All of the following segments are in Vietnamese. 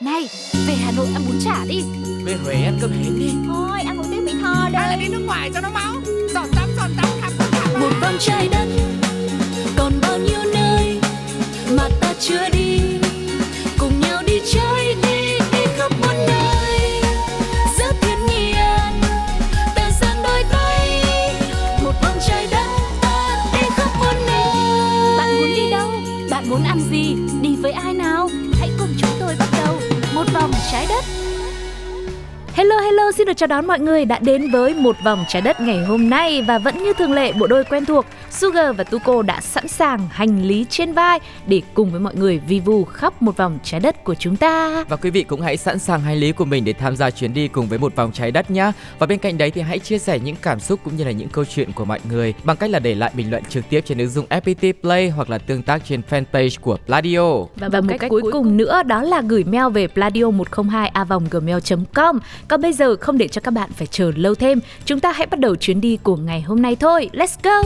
Này, về Hà Nội ăn bún chả đi. Về Huế ăn cơm hến đi. Thôi ăn một tiếng Mỹ Tho Hay là đây đi nước ngoài cho nó máu. Giọt tắm giọt tắm khắp cả Một vòng trái đất xin được chào đón mọi người đã đến với một vòng trái đất ngày hôm nay và vẫn như thường lệ, bộ đôi quen thuộc Sugar và Tuko đã sẵn sàng hành lý trên vai để cùng với mọi người vi vu khắp một vòng trái đất của chúng ta. Và quý vị cũng hãy sẵn sàng hành lý của mình để tham gia chuyến đi cùng với một vòng trái đất nhé. Và bên cạnh đấy thì hãy chia sẻ những cảm xúc cũng như là những câu chuyện của mọi người bằng cách là để lại bình luận trực tiếp trên ứng dụng FPT Play hoặc là tương tác trên fanpage của Pladio. Và, và một cách cuối cùng nữa đó là gửi mail về pladio102a.gmail.com Còn bây giờ không để cho các bạn phải chờ lâu thêm, chúng ta hãy bắt đầu chuyến đi của ngày hôm nay thôi. Let's go!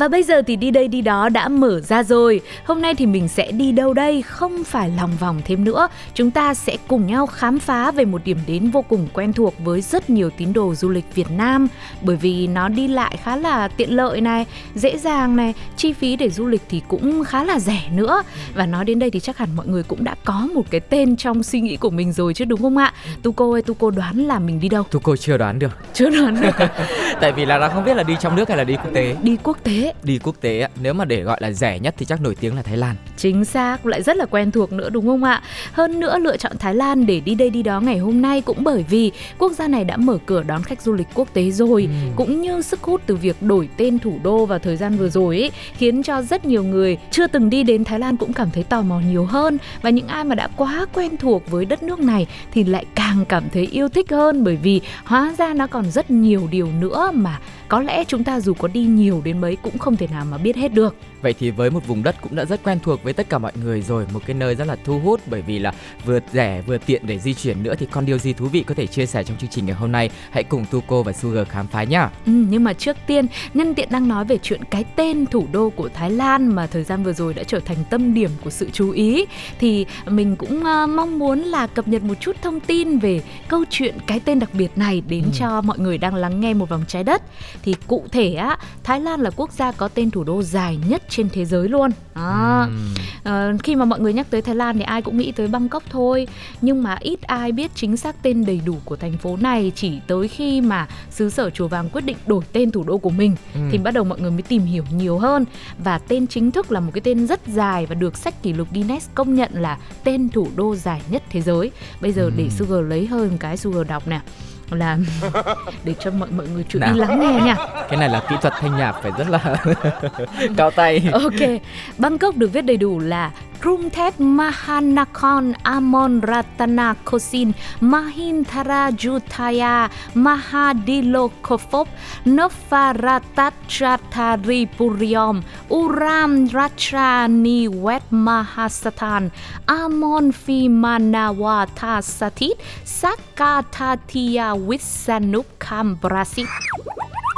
Và bây giờ thì đi đây đi đó đã mở ra rồi. Hôm nay thì mình sẽ đi đâu đây? Không phải lòng vòng thêm nữa. Chúng ta sẽ cùng nhau khám phá về một điểm đến vô cùng quen thuộc với rất nhiều tín đồ du lịch Việt Nam bởi vì nó đi lại khá là tiện lợi này, dễ dàng này, chi phí để du lịch thì cũng khá là rẻ nữa. Và nói đến đây thì chắc hẳn mọi người cũng đã có một cái tên trong suy nghĩ của mình rồi chứ đúng không ạ? Tuko ơi, Tuko đoán là mình đi đâu? Thu cô chưa đoán được. Chưa đoán được. Tại vì là nó không biết là đi trong nước hay là đi quốc tế. đi quốc tế Đi quốc tế nếu mà để gọi là rẻ nhất thì chắc nổi tiếng là Thái Lan. Chính xác, lại rất là quen thuộc nữa đúng không ạ? Hơn nữa lựa chọn Thái Lan để đi đây đi đó ngày hôm nay cũng bởi vì quốc gia này đã mở cửa đón khách du lịch quốc tế rồi, Ừ. cũng như sức hút từ việc đổi tên thủ đô vào thời gian vừa rồi ấy, khiến cho rất nhiều người chưa từng đi đến Thái Lan cũng cảm thấy tò mò nhiều hơn và những ai mà đã quá quen thuộc với đất nước này thì lại càng cảm thấy yêu thích hơn bởi vì hóa ra nó còn rất nhiều điều nữa mà có lẽ chúng ta dù có đi nhiều đến mấy cũng không thể nào mà biết hết được. Vậy thì với một vùng đất cũng đã rất quen thuộc với tất cả mọi người rồi, một cái nơi rất là thu hút bởi vì là vừa rẻ vừa tiện để di chuyển nữa thì còn điều gì thú vị có thể chia sẻ trong chương trình ngày hôm nay? Hãy cùng Tuko và Sugar khám phá nhá. Ừ, nhưng mà trước tiên, nhân tiện đang nói về chuyện cái tên thủ đô của Thái Lan mà thời gian vừa rồi đã trở thành tâm điểm của sự chú ý thì mình cũng ờ, mong muốn là cập nhật một chút thông tin về câu chuyện cái tên đặc biệt này đến Ừ. cho mọi người đang lắng nghe một vòng trái đất. Thì cụ thể á, Thái Lan là quốc gia có tên thủ đô dài nhất trên thế giới luôn. Đó. Ừm. Ờ, khi mà mọi người nhắc tới Thái Lan thì ai cũng nghĩ tới Bangkok thôi nhưng mà ít ai biết chính xác tên đầy đủ của thành phố này chỉ tới khi mà xứ sở chùa vàng quyết định đổi tên thủ đô của mình Ừ. thì bắt đầu mọi người mới tìm hiểu nhiều hơn và tên chính thức là một cái tên rất dài và được sách kỷ lục Guinness công nhận là tên thủ đô dài nhất thế giới bây giờ để Ừ. Sugar lấy một cái Sugar đọc nè là để cho mọi mọi người chú ý lắng nghe nha. Cái này là kỹ thuật thanh nhạc phải rất là cao tay. Ok, Bangkok được viết đầy đủ là Krungthep Mahanakhon Amon Ratana Kosin Mahintara Jutaya Mahadilokofop Nofaratat Chatari Puryom Uram Ratchani Wet Mahasatan Amon Phimanawa Thasatit Sakatatia Wisanuk Kambrasit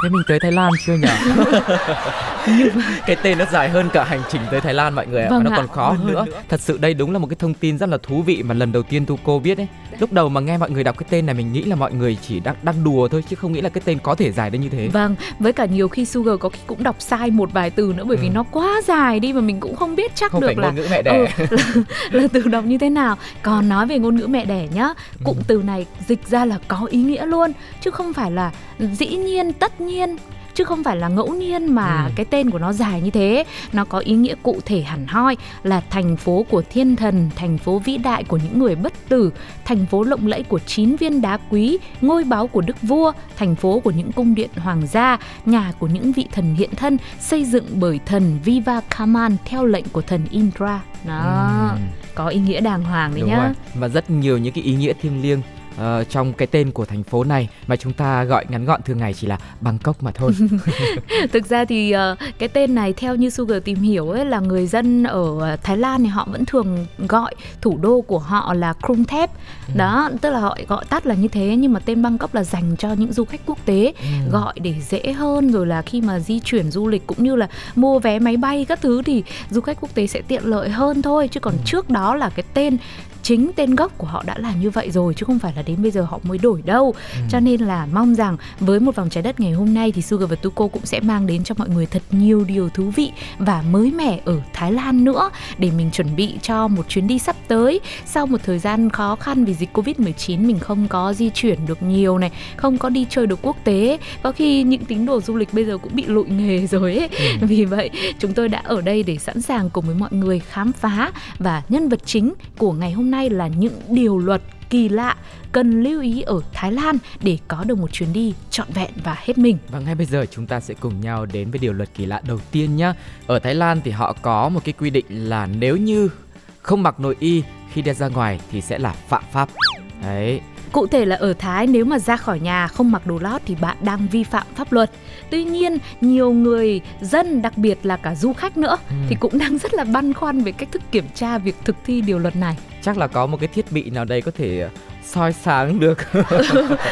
Thế mình tới Thái Lan chưa nhỉ? cái tên nó dài hơn cả hành trình tới Thái Lan mọi người ạ, Vâng và nó ạ. còn khó hơn nữa. Thật sự đây đúng là một cái thông tin rất là thú vị mà lần đầu tiên Tuko biết ấy. Lúc đầu mà nghe mọi người đọc cái tên này mình nghĩ là mọi người chỉ đang đang đùa thôi chứ không nghĩ là cái tên có thể dài đến như thế. Vâng, với cả nhiều khi Sugar có khi cũng đọc sai một vài từ nữa bởi vì Ừ. nó quá dài đi mà mình cũng không biết chắc Không được phải là ngôn ngữ mẹ đẻ. Ừ, là, là từ đọc như thế nào. Còn nói về ngôn ngữ mẹ đẻ nhá, cụm Ừ. từ này dịch ra là có ý nghĩa luôn chứ không phải là dĩ nhiên, tất nhiên chứ không phải là ngẫu nhiên mà Ừ. cái tên của nó dài như thế nó có ý nghĩa cụ thể hẳn hoi là thành phố của thiên thần thành phố vĩ đại của những người bất tử thành phố lộng lẫy của chín viên đá quý ngôi báu của đức vua thành phố của những cung điện hoàng gia nhà của những vị thần hiện thân xây dựng bởi thần Viva Kaman theo lệnh của thần Indra đó Ừm. có ý nghĩa đàng hoàng đấy Đúng nhá rồi. Và rất nhiều những cái ý nghĩa thiêng liêng uh, trong cái tên của thành phố này mà chúng ta gọi ngắn gọn thường ngày chỉ là Bangkok mà thôi. Thực ra thì uh, cái tên này theo như Sugar tìm hiểu ấy là người dân ở Thái Lan thì họ vẫn thường gọi thủ đô của họ là Krung Thep. Ừ. Đó, tức là họ gọi tắt là như thế nhưng mà tên Bangkok là dành cho những du khách quốc tế ừ. gọi để dễ hơn rồi là khi mà di chuyển du lịch cũng như là mua vé máy bay các thứ thì du khách quốc tế sẽ tiện lợi hơn thôi chứ còn ừ. trước đó là cái tên chính tên gốc của họ đã là như vậy rồi chứ không phải là đến bây giờ họ mới đổi đâu ừ. cho nên là mong rằng với một vòng trái đất ngày hôm nay thì Sugar và Tuko cũng sẽ mang đến cho mọi người thật nhiều điều thú vị và mới mẻ ở Thái Lan nữa để mình chuẩn bị cho một chuyến đi sắp tới sau một thời gian khó khăn vì dịch Covid-19 mình không có di chuyển được nhiều này không có đi chơi được quốc tế có khi những tín đồ du lịch bây giờ cũng bị lụi nghề rồi ấy ừ. vì vậy chúng tôi đã ở đây để sẵn sàng cùng với mọi người khám phá và nhân vật chính của ngày hôm nay nay là những điều luật kỳ lạ cần lưu ý ở Thái Lan để có được một chuyến đi trọn vẹn và hết mình. Và ngay bây giờ chúng ta sẽ cùng nhau đến với điều luật kỳ lạ đầu tiên nhé. Ở Thái Lan thì họ có một cái quy định là nếu như không mặc nội y khi đi ra ngoài thì sẽ là phạm pháp. Đấy, Cụ thể là ở Thái nếu mà ra khỏi nhà không mặc đồ lót thì bạn đang vi phạm pháp luật. Tuy nhiên, nhiều người dân đặc biệt là cả du khách nữa ừ. thì cũng đang rất là băn khoăn về cách thức kiểm tra việc thực thi điều luật này. Chắc là có một cái thiết bị nào đây có thể soi sáng được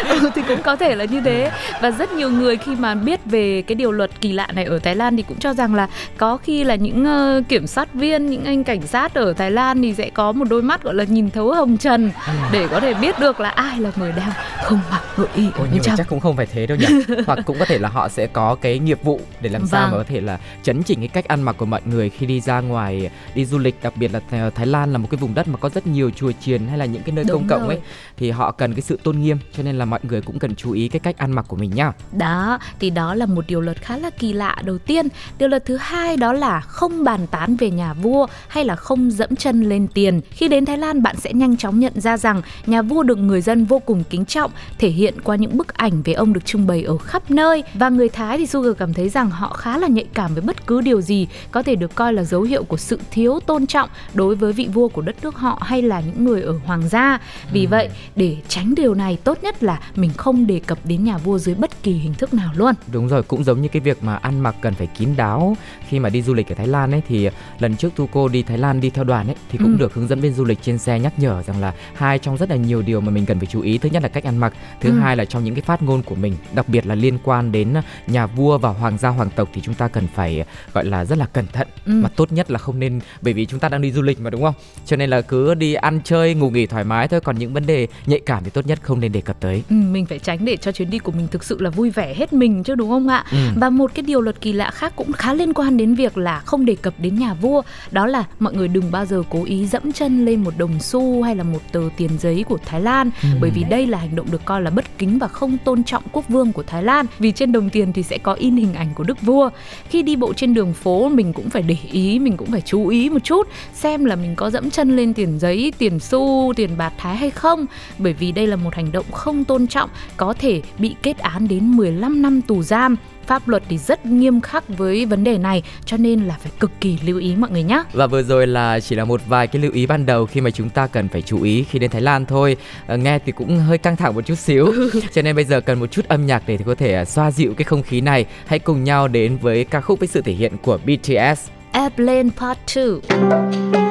ừ, thì cũng có thể là như thế và rất nhiều người khi mà biết về cái điều luật kỳ lạ này ở Thái Lan thì cũng cho rằng là có khi là những uh, kiểm soát viên những anh cảnh sát ở Thái Lan thì sẽ có một đôi mắt gọi là nhìn thấu hồng trần ừ. để có thể biết được là ai là người đang không mặc nội y ở nhưng chắc cũng không phải thế đâu nhỉ hoặc cũng có thể là họ sẽ có cái nghiệp vụ để làm vâng. sao mà có thể là chấn chỉnh cái cách ăn mặc của mọi người khi đi ra ngoài đi du lịch đặc biệt là Thái Lan là một cái vùng đất mà có rất nhiều chùa chiền hay là những cái nơi Đúng công cộng rồi. ấy thì họ cần cái sự tôn nghiêm cho nên là mọi người cũng cần chú ý cái cách ăn mặc của mình nhá. Đó, thì đó là một điều luật khá là kỳ lạ đầu tiên. Điều luật thứ hai đó là không bàn tán về nhà vua hay là không dẫm chân lên tiền. Khi đến Thái Lan bạn sẽ nhanh chóng nhận ra rằng nhà vua được người dân vô cùng kính trọng, thể hiện qua những bức ảnh về ông được trưng bày ở khắp nơi và người Thái thì Sugar cảm thấy rằng họ khá là nhạy cảm với bất cứ điều gì có thể được coi là dấu hiệu của sự thiếu tôn trọng đối với vị vua của đất nước họ hay là những người ở hoàng gia. Vì ừ. vậy để tránh điều này tốt nhất là mình không đề cập đến nhà vua dưới bất kỳ hình thức nào luôn đúng rồi cũng giống như cái việc mà ăn mặc cần phải kín đáo khi mà đi du lịch ở Thái Lan ấy thì lần trước tu cô đi Thái Lan đi theo đoàn ấy thì cũng ừ. được hướng dẫn viên du lịch trên xe nhắc nhở rằng là hai trong rất là nhiều điều mà mình cần phải chú ý thứ nhất là cách ăn mặc thứ ừ. hai là trong những cái phát ngôn của mình đặc biệt là liên quan đến nhà vua và hoàng gia hoàng tộc thì chúng ta cần phải gọi là rất là cẩn thận ừ. mà tốt nhất là không nên bởi vì chúng ta đang đi du lịch mà đúng không cho nên là cứ đi ăn chơi ngủ nghỉ thoải mái thôi còn những vấn đề nhạy cảm thì tốt nhất không nên đề cập tới ừ, mình phải tránh để cho chuyến đi của mình thực sự là vui vẻ hết mình chứ đúng không ạ ừ. và một cái điều luật kỳ lạ khác cũng khá liên quan đến việc là không đề cập đến nhà vua đó là mọi người đừng bao giờ cố ý dẫm chân lên một đồng xu hay là một tờ tiền giấy của Thái Lan ừ. bởi vì đây là hành động được coi là bất kính và không tôn trọng quốc vương của Thái Lan, vì trên đồng tiền thì sẽ có in hình ảnh của đức vua. Khi đi bộ trên đường phố, mình cũng phải để ý, mình cũng phải chú ý một chút, xem là mình có dẫm chân lên tiền giấy, tiền xu, tiền bạc thái hay không. Bởi vì đây là một hành động không tôn trọng, có thể bị kết án đến 15 năm tù giam pháp luật thì rất nghiêm khắc với vấn đề này cho nên là phải cực kỳ lưu ý mọi người nhé. Và vừa rồi là chỉ là một vài cái lưu ý ban đầu khi mà chúng ta cần phải chú ý khi đến Thái Lan thôi. À, nghe thì cũng hơi căng thẳng một chút xíu. cho nên bây giờ cần một chút âm nhạc để có thể xoa dịu cái không khí này. Hãy cùng nhau đến với ca khúc với sự thể hiện của BTS. Airplane Part 2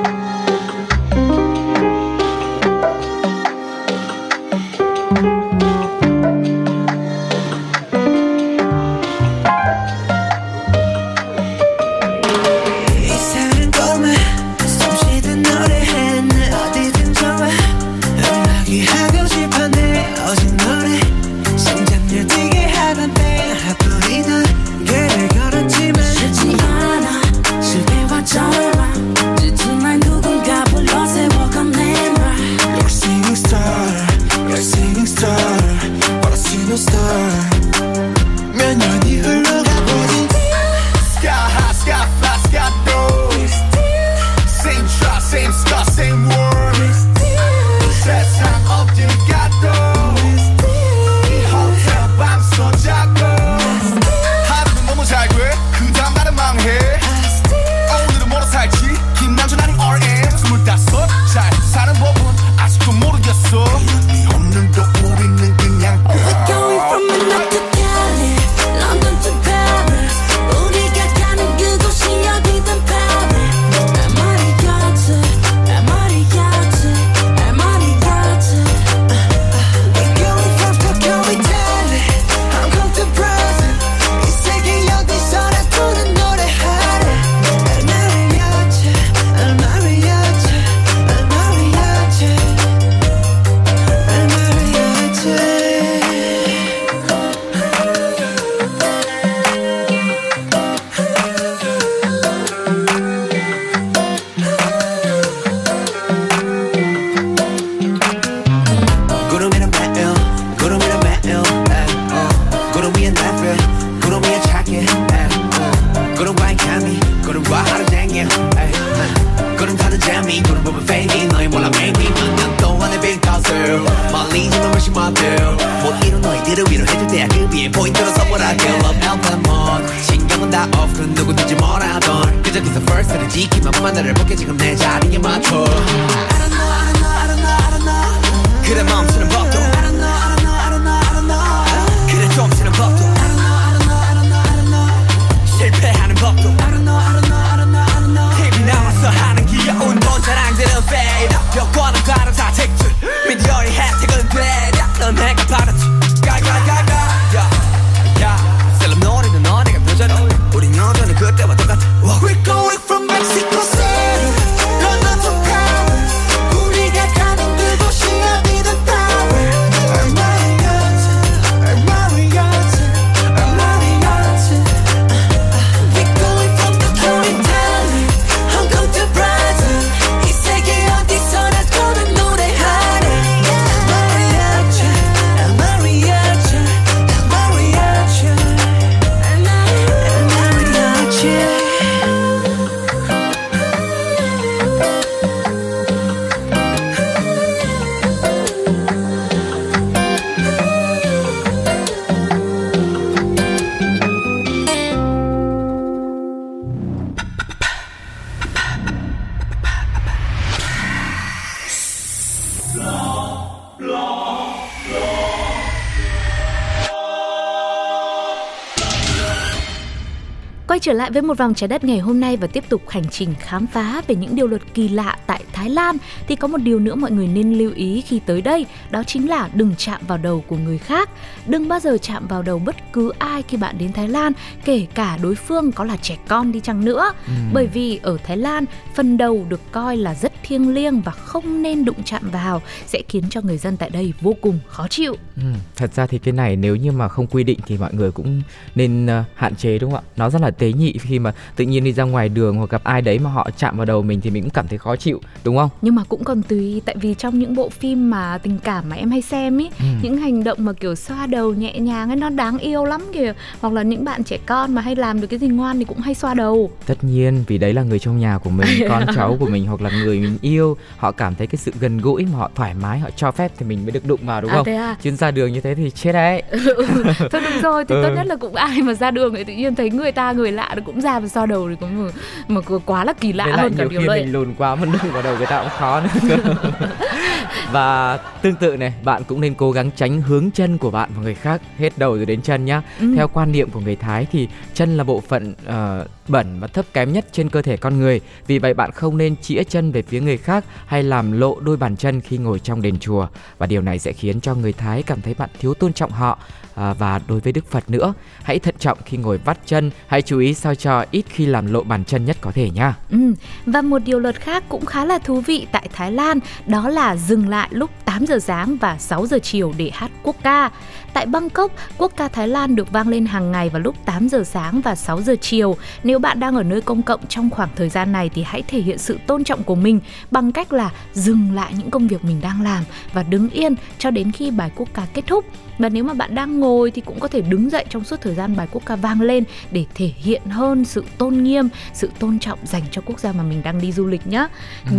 Quay trở lại với một vòng trái đất ngày hôm nay và tiếp tục hành trình khám phá về những điều luật kỳ lạ tại Thái Lan thì có một điều nữa mọi người nên lưu ý khi tới đây, đó chính là đừng chạm vào đầu của người khác. Đừng bao giờ chạm vào đầu bất cứ ai khi bạn đến Thái Lan, kể cả đối phương có là trẻ con đi chăng nữa. Bởi vì ở Thái Lan, phần đầu được coi là rất thiêng liêng và không nên đụng chạm vào sẽ khiến cho người dân tại đây vô cùng khó chịu. Ừ, thật ra thì cái này nếu như mà không quy định thì mọi người cũng nên ờ, hạn chế đúng không ạ? Nó rất là tế nhị khi mà tự nhiên đi ra ngoài đường hoặc gặp ai đấy mà họ chạm vào đầu mình thì mình cũng cảm thấy khó chịu đúng không? nhưng mà cũng còn tùy tại vì trong những bộ phim mà tình cảm mà em hay xem ý Ừ. những hành động mà kiểu xoa đầu nhẹ nhàng ấy nó đáng yêu lắm kìa hoặc là những bạn trẻ con mà hay làm được cái gì ngoan thì cũng hay xoa đầu Tất nhiên vì đấy là người trong nhà của mình, con cháu của mình hoặc là người mình yêu, họ cảm thấy cái sự gần gũi mà họ thoải mái, họ cho phép thì mình mới được đụng vào đúng à không? à Chuyến ra đường như thế thì chết đấy. thôi đúng rồi thì Ừ. tốt nhất là cũng ai mà ra đường thì tự nhiên thấy người ta người lạ nó cũng ra và xoa đầu thì cũng mà, mà quá là kỳ lạ Với hơn cả điều khi đấy mình lùn quá mà đụng vào đầu người ta cũng khó nữa và tương tự này, bạn cũng nên cố gắng tránh hướng chân của bạn vào người khác hết đầu rồi đến chân nhá. Ừ. Theo quan niệm của người Thái thì chân là bộ phận ờ, bẩn và thấp kém nhất trên cơ thể con người. Vì vậy bạn không nên chĩa chân về phía người khác hay làm lộ đôi bàn chân khi ngồi trong đền chùa. Và điều này sẽ khiến cho người Thái cảm thấy bạn thiếu tôn trọng họ à, và đối với Đức Phật nữa. Hãy thận trọng khi ngồi vắt chân, hãy chú ý sao cho ít khi làm lộ bàn chân nhất có thể nha. Ừ. Và một điều luật khác cũng khá là thú vị tại Thái Lan đó là dừng lại lúc 8 giờ sáng và 6 giờ chiều để hát quốc ca. Tại Bangkok, quốc ca Thái Lan được vang lên hàng ngày vào lúc 8 giờ sáng và 6 giờ chiều. Nếu bạn đang ở nơi công cộng trong khoảng thời gian này thì hãy thể hiện sự tôn trọng của mình bằng cách là dừng lại những công việc mình đang làm và đứng yên cho đến khi bài quốc ca kết thúc. Và nếu mà bạn đang ngồi thì cũng có thể đứng dậy trong suốt thời gian bài quốc ca vang lên để thể hiện hơn sự tôn nghiêm, sự tôn trọng dành cho quốc gia mà mình đang đi du lịch nhá.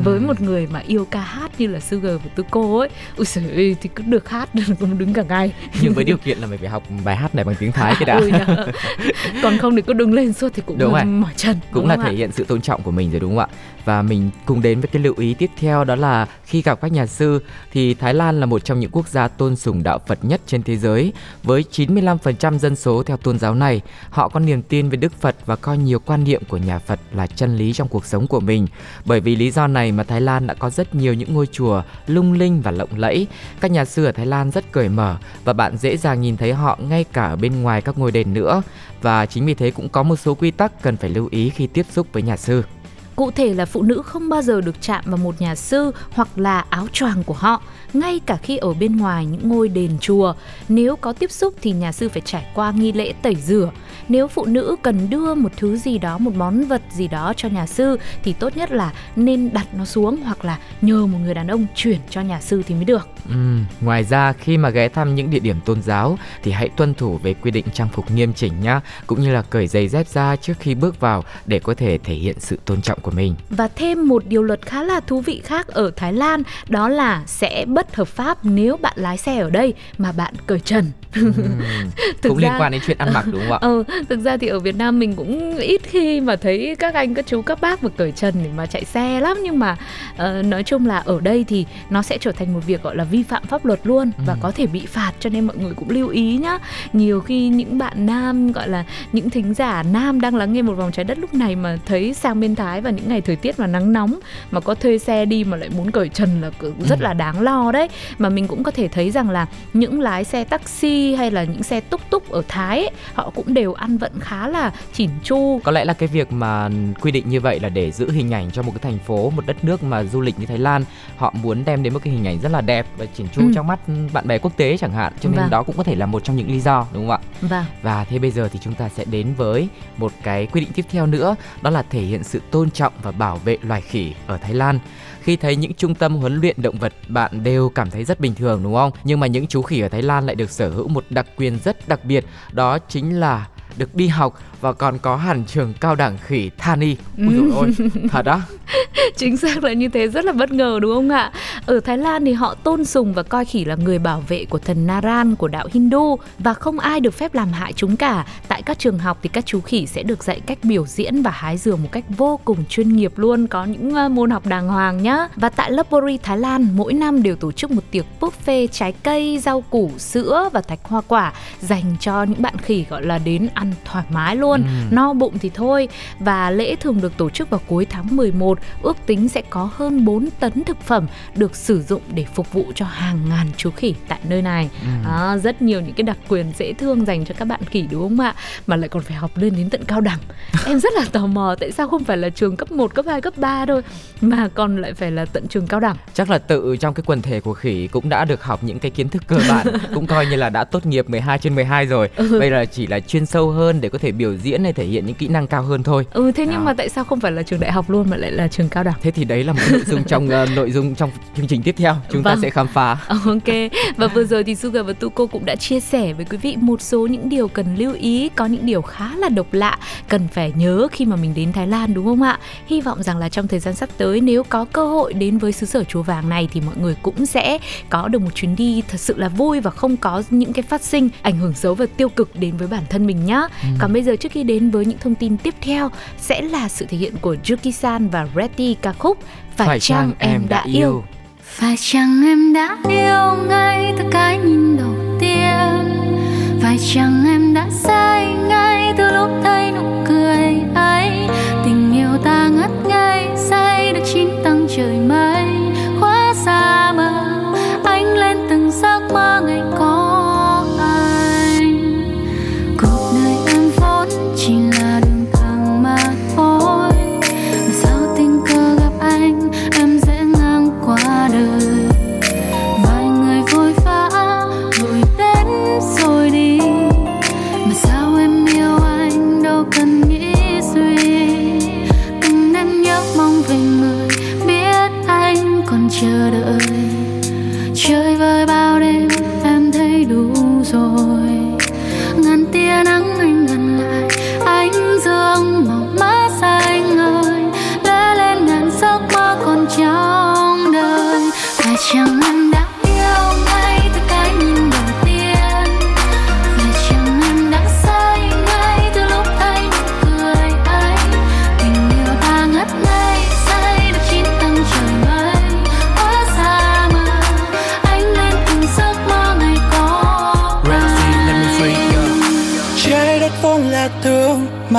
Với một người mà yêu ca hát như là Sugar và Tuko ấy, ui ơi, thì cứ được hát cũng đứng cả ngày. Nhưng với điều kiện là mình phải học bài hát này bằng tiếng Thái cái đã. Còn không thì cứ đứng lên suốt thì cũng Đúng rồi. mỏi chân. cũng đúng là thể ạ? hiện sự tôn trọng của mình rồi đúng không ạ? Và mình cùng đến với cái lưu ý tiếp theo đó là khi gặp các nhà sư thì Thái Lan là một trong những quốc gia tôn sùng đạo Phật nhất trên thế giới với 95% dân số theo tôn giáo này. Họ có niềm tin về Đức Phật và coi nhiều quan niệm của nhà Phật là chân lý trong cuộc sống của mình. Bởi vì lý do này mà Thái Lan đã có rất nhiều những ngôi chùa lung linh và lộng lẫy. Các nhà sư ở Thái Lan rất cởi mở và bạn dễ dàng nhìn thấy họ ngay cả ở bên ngoài các ngôi đền nữa. Và chính vì thế cũng có một số quy tắc cần phải lưu ý khi tiếp xúc với nhà sư. Cụ thể là phụ nữ không bao giờ được chạm vào một nhà sư hoặc là áo choàng của họ, ngay cả khi ở bên ngoài những ngôi đền chùa. Nếu có tiếp xúc thì nhà sư phải trải qua nghi lễ tẩy rửa. Nếu phụ nữ cần đưa một thứ gì đó, một món vật gì đó cho nhà sư thì tốt nhất là nên đặt nó xuống hoặc là nhờ một người đàn ông chuyển cho nhà sư thì mới được. Ừm, ngoài ra khi mà ghé thăm những địa điểm tôn giáo thì hãy tuân thủ về quy định trang phục nghiêm chỉnh nhá, cũng như là cởi giày dép ra trước khi bước vào để có thể thể hiện sự tôn trọng của mình. Và thêm một điều luật khá là thú vị khác ở Thái Lan đó là sẽ bất hợp pháp nếu bạn lái xe ở đây mà bạn cởi trần. Thực cũng ra- liên quan đến chuyện ăn mặc đúng không ạ Ừ, thực ra thì ở Việt Nam mình cũng ít khi mà thấy các anh các chú các bác mà cởi trần để mà chạy xe lắm nhưng mà ờ, nói chung là ở đây thì nó sẽ trở thành một việc gọi là vi phạm pháp luật luôn và có thể bị phạt cho nên mọi người cũng lưu ý nhá. Nhiều khi những bạn nam gọi là những thính giả nam đang lắng nghe một vòng trái đất lúc này mà thấy sang bên Thái và những ngày thời tiết mà nắng nóng mà có thuê xe đi mà lại muốn cởi trần là cứ rất là đáng lo đấy. Mà mình cũng có thể thấy rằng là những lái xe taxi hay là những xe túc túc ở Thái ấy, họ cũng đều ăn vận khá là chỉn chu có lẽ là cái việc mà quy định như vậy là để giữ hình ảnh cho một cái thành phố một đất nước mà du lịch như Thái Lan họ muốn đem đến một cái hình ảnh rất là đẹp và chỉn chu Ừ. trong mắt bạn bè quốc tế chẳng hạn cho nên Vâng. đó cũng có thể là một trong những lý do đúng không ạ và Và thế bây giờ thì chúng ta sẽ đến với một cái quy định tiếp theo nữa, đó là thể hiện sự tôn trọng và bảo vệ loài khỉ ở Thái Lan. Khi thấy những trung tâm huấn luyện động vật, bạn đều cảm thấy rất bình thường đúng không? Nhưng mà những chú khỉ ở Thái Lan lại được sở hữu một đặc quyền rất đặc biệt, đó chính là được đi học và còn có hẳn trường cao đẳng khỉ Thani. Ôi dồi ôi, thật á. chính xác là như thế rất là bất ngờ đúng không ạ? Ở Thái Lan thì họ tôn sùng và coi khỉ là người bảo vệ của thần Naran của đạo Hindu và không ai được phép làm hại chúng cả. Tại các trường học thì các chú khỉ sẽ được dạy cách biểu diễn và hái dừa một cách vô cùng chuyên nghiệp luôn. Có những ờ, môn học đàng hoàng nhá. Và tại Lopburi Thái Lan mỗi năm đều tổ chức một tiệc buffet trái cây rau củ sữa và thạch hoa quả dành cho những bạn khỉ gọi là đến ăn thoải mái luôn. No bụng thì thôi. Và lễ thường được tổ chức vào cuối tháng 11 ước tính sẽ có hơn 4 tấn thực phẩm được sử dụng để phục vụ cho hàng ngàn chú khỉ tại nơi này à, rất nhiều những cái đặc quyền dễ thương dành cho các bạn khỉ đúng không ạ mà lại còn phải học lên đến tận cao đẳng em rất là tò mò tại sao không phải là trường cấp 1, cấp 2, cấp 3 thôi mà còn lại phải là tận trường cao đẳng Chắc là tự trong cái quần thể của khỉ cũng đã được học những cái kiến thức cơ bản, cũng coi như là đã tốt nghiệp 12 trên 12 rồi. Bây giờ chỉ là chuyên sâu hơn để có thể biểu diễn hay thể hiện những kỹ năng cao hơn thôi. ừ thế nhưng À. mà tại sao không phải là trường đại học luôn mà lại là trường cao đẳng Thế thì đấy là một nội dung trong ờ, nội dung trong chương trình tiếp theo chúng ta Vâng. sẽ khám phá. Ok, và vừa rồi thì Sugar và Tuko cũng đã chia sẻ với quý vị một số những điều cần lưu ý, có những điều khá là độc lạ cần phải nhớ khi mà mình đến Thái Lan đúng không ạ? Hy vọng rằng là trong thời gian sắp tới nếu có cơ hội đến với xứ sở Chùa Vàng này thì mọi người cũng sẽ có được một chuyến đi thật sự là vui và không có những cái phát sinh ảnh hưởng xấu và tiêu cực đến với bản thân mình nhá. Còn bây giờ trước khi đến với những thông tin tiếp theo sẽ là sự thể hiện của Yuki-san và Reddy ca khúc Phải, chăng em đã yêu. Phải chăng em đã yêu ngay từ cái nhìn đầu tiên? Phải chăng em đã say ngay từ lúc thấy nụ cười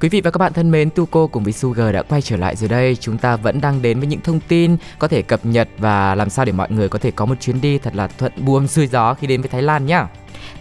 Quý vị và các bạn thân mến, Tuco cùng với Sugar đã quay trở lại rồi đây. Chúng ta vẫn đang đến với những thông tin có thể cập nhật và làm sao để mọi người có thể có một chuyến đi thật là thuận buồm xuôi gió khi đến với Thái Lan nhá.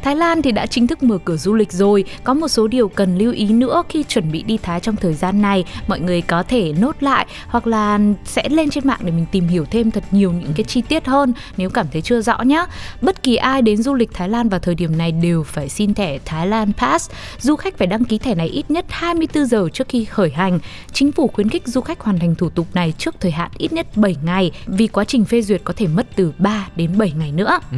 Thái Lan thì đã chính thức mở cửa du lịch rồi. Có một số điều cần lưu ý nữa khi chuẩn bị đi Thái trong thời gian này. Mọi người có thể nốt lại hoặc là sẽ lên trên mạng để mình tìm hiểu thêm thật nhiều những cái chi tiết hơn nếu cảm thấy chưa rõ nhé. Bất kỳ ai đến du lịch Thái Lan vào thời điểm này đều phải xin thẻ Thái Lan Pass. Du khách phải đăng ký thẻ này ít nhất 24 giờ trước khi khởi hành. Chính phủ khuyến khích du khách hoàn thành thủ tục này trước thời hạn ít nhất 7 ngày vì quá trình phê duyệt có thể mất từ 3 đến 7 ngày nữa. Ừ.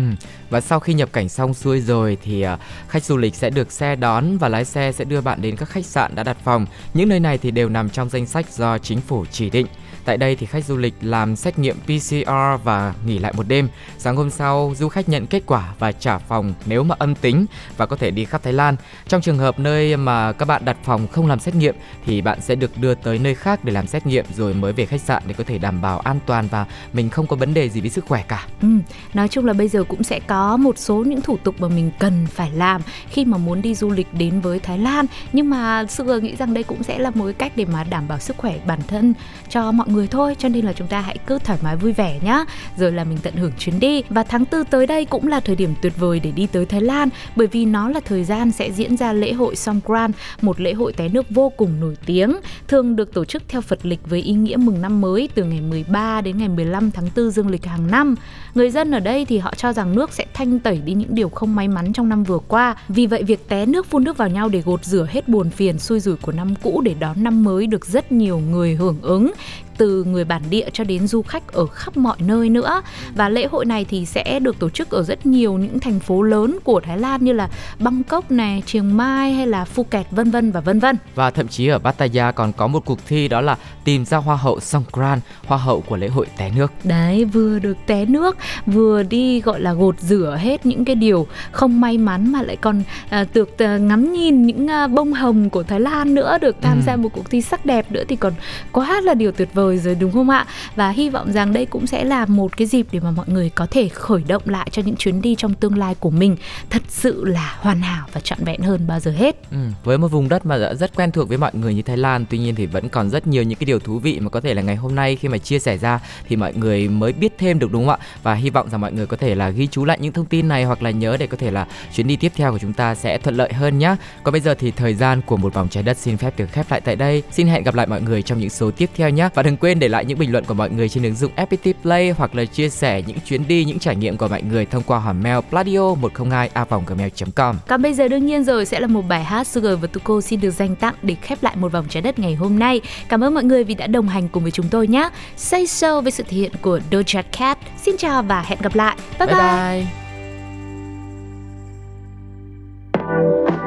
Và sau khi nhập cảnh xong xuôi rồi thì uh, khách du lịch sẽ được xe đón và lái xe sẽ đưa bạn đến các khách sạn đã đặt phòng. Những nơi này thì đều nằm trong danh sách do chính phủ chỉ định. Tại đây thì khách du lịch làm xét nghiệm PCR và nghỉ lại một đêm. Sáng hôm sau, du khách nhận kết quả và trả phòng nếu mà âm tính và có thể đi khắp Thái Lan. Trong trường hợp nơi mà các bạn đặt phòng không làm xét nghiệm thì bạn sẽ được đưa tới nơi khác để làm xét nghiệm rồi mới về khách sạn để có thể đảm bảo an toàn và mình không có vấn đề gì với sức khỏe cả. Ừ, nói chung là bây giờ cũng sẽ có một số những thủ tục mà mình cần phải làm khi mà muốn đi du lịch đến với Thái Lan nhưng mà sự nghĩ rằng đây cũng sẽ là một cái cách để mà đảm bảo sức khỏe bản thân cho mọi người thôi, cho nên là chúng ta hãy cứ thoải mái vui vẻ nhá. Rồi là mình tận hưởng chuyến đi. Và tháng tư tới đây cũng là thời điểm tuyệt vời để đi tới Thái Lan, bởi vì nó là thời gian sẽ diễn ra lễ hội Songkran, một lễ hội té nước vô cùng nổi tiếng, thường được tổ chức theo Phật lịch với ý nghĩa mừng năm mới từ ngày 13 đến ngày 15 tháng 4 dương lịch hàng năm. Người dân ở đây thì họ cho rằng nước sẽ thanh tẩy đi những điều không may mắn trong năm vừa qua. Vì vậy, việc té nước phun nước vào nhau để gột rửa hết buồn phiền, xui rủi của năm cũ để đón năm mới được rất nhiều người hưởng ứng từ người bản địa cho đến du khách ở khắp mọi nơi nữa và lễ hội này thì sẽ được tổ chức ở rất nhiều những thành phố lớn của Thái Lan như là Bangkok này, Chiang Mai hay là Phuket vân vân và vân vân. Và thậm chí ở Pattaya còn có một cuộc thi đó là tìm ra hoa hậu Songkran, hoa hậu của lễ hội té nước. Đấy, vừa được té nước, vừa đi gọi là gột rửa hết những cái điều không may mắn mà lại còn à, được à, ngắm nhìn những à, bông hồng của Thái Lan nữa, được tham ừ. gia một cuộc thi sắc đẹp nữa thì còn quá là điều tuyệt vời rồi đúng không ạ? Và hy vọng rằng đây cũng sẽ là một cái dịp để mà mọi người có thể khởi động lại cho những chuyến đi trong tương lai của mình thật sự là hoàn hảo và trọn vẹn hơn bao giờ hết. Ừ, với một vùng đất mà đã rất quen thuộc với mọi người như Thái Lan, tuy nhiên thì vẫn còn rất nhiều những cái điều thú vị mà có thể là ngày hôm nay khi mà chia sẻ ra thì mọi người mới biết thêm được đúng không ạ? Và hy vọng rằng mọi người có thể là ghi chú lại những thông tin này hoặc là nhớ để có thể là chuyến đi tiếp theo của chúng ta sẽ thuận lợi hơn nhé. Còn bây giờ thì thời gian của một vòng trái đất xin phép được khép lại tại đây. Xin hẹn gặp lại mọi người trong những số tiếp theo nhé. Và đừng quên để lại những bình luận của mọi người trên ứng dụng FPT Play hoặc là chia sẻ những chuyến đi, những trải nghiệm của mọi người thông qua hòm mail pladio 102 a gmail.com. Còn bây giờ đương nhiên rồi sẽ là một bài hát Sugar và Tuko xin được dành tặng để khép lại một vòng trái đất ngày hôm nay. Cảm ơn mọi người vì đã đồng hành cùng với chúng tôi nhé. Say So với sự thể hiện của Doja Cat. Xin chào và hẹn gặp lại. Bye bye. bye. bye.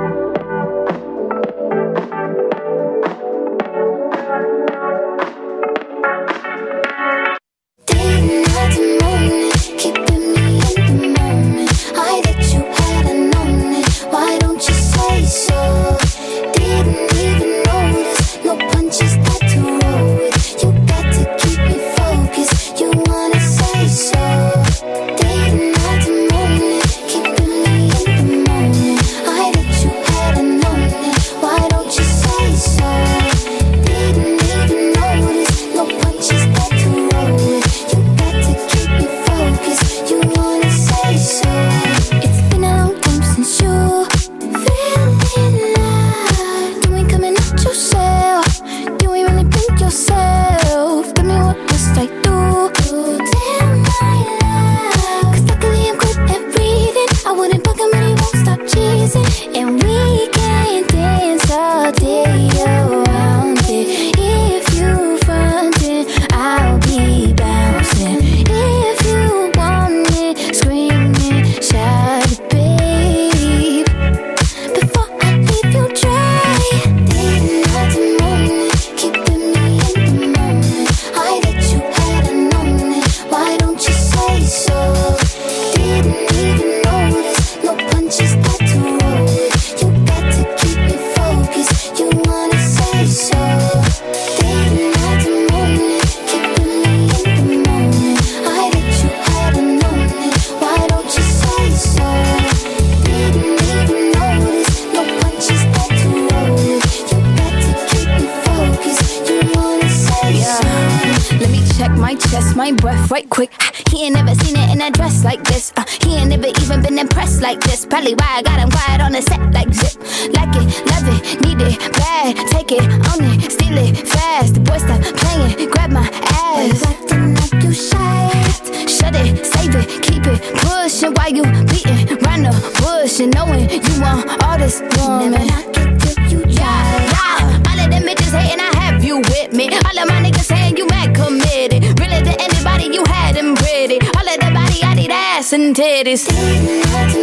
question why you beating round the bush and knowing you want all this woman. Yeah, yeah. All of them bitches hating, I have you with me. All of my niggas saying you mad committed. Really to anybody you had them pretty. All of the body, I need ass and titties.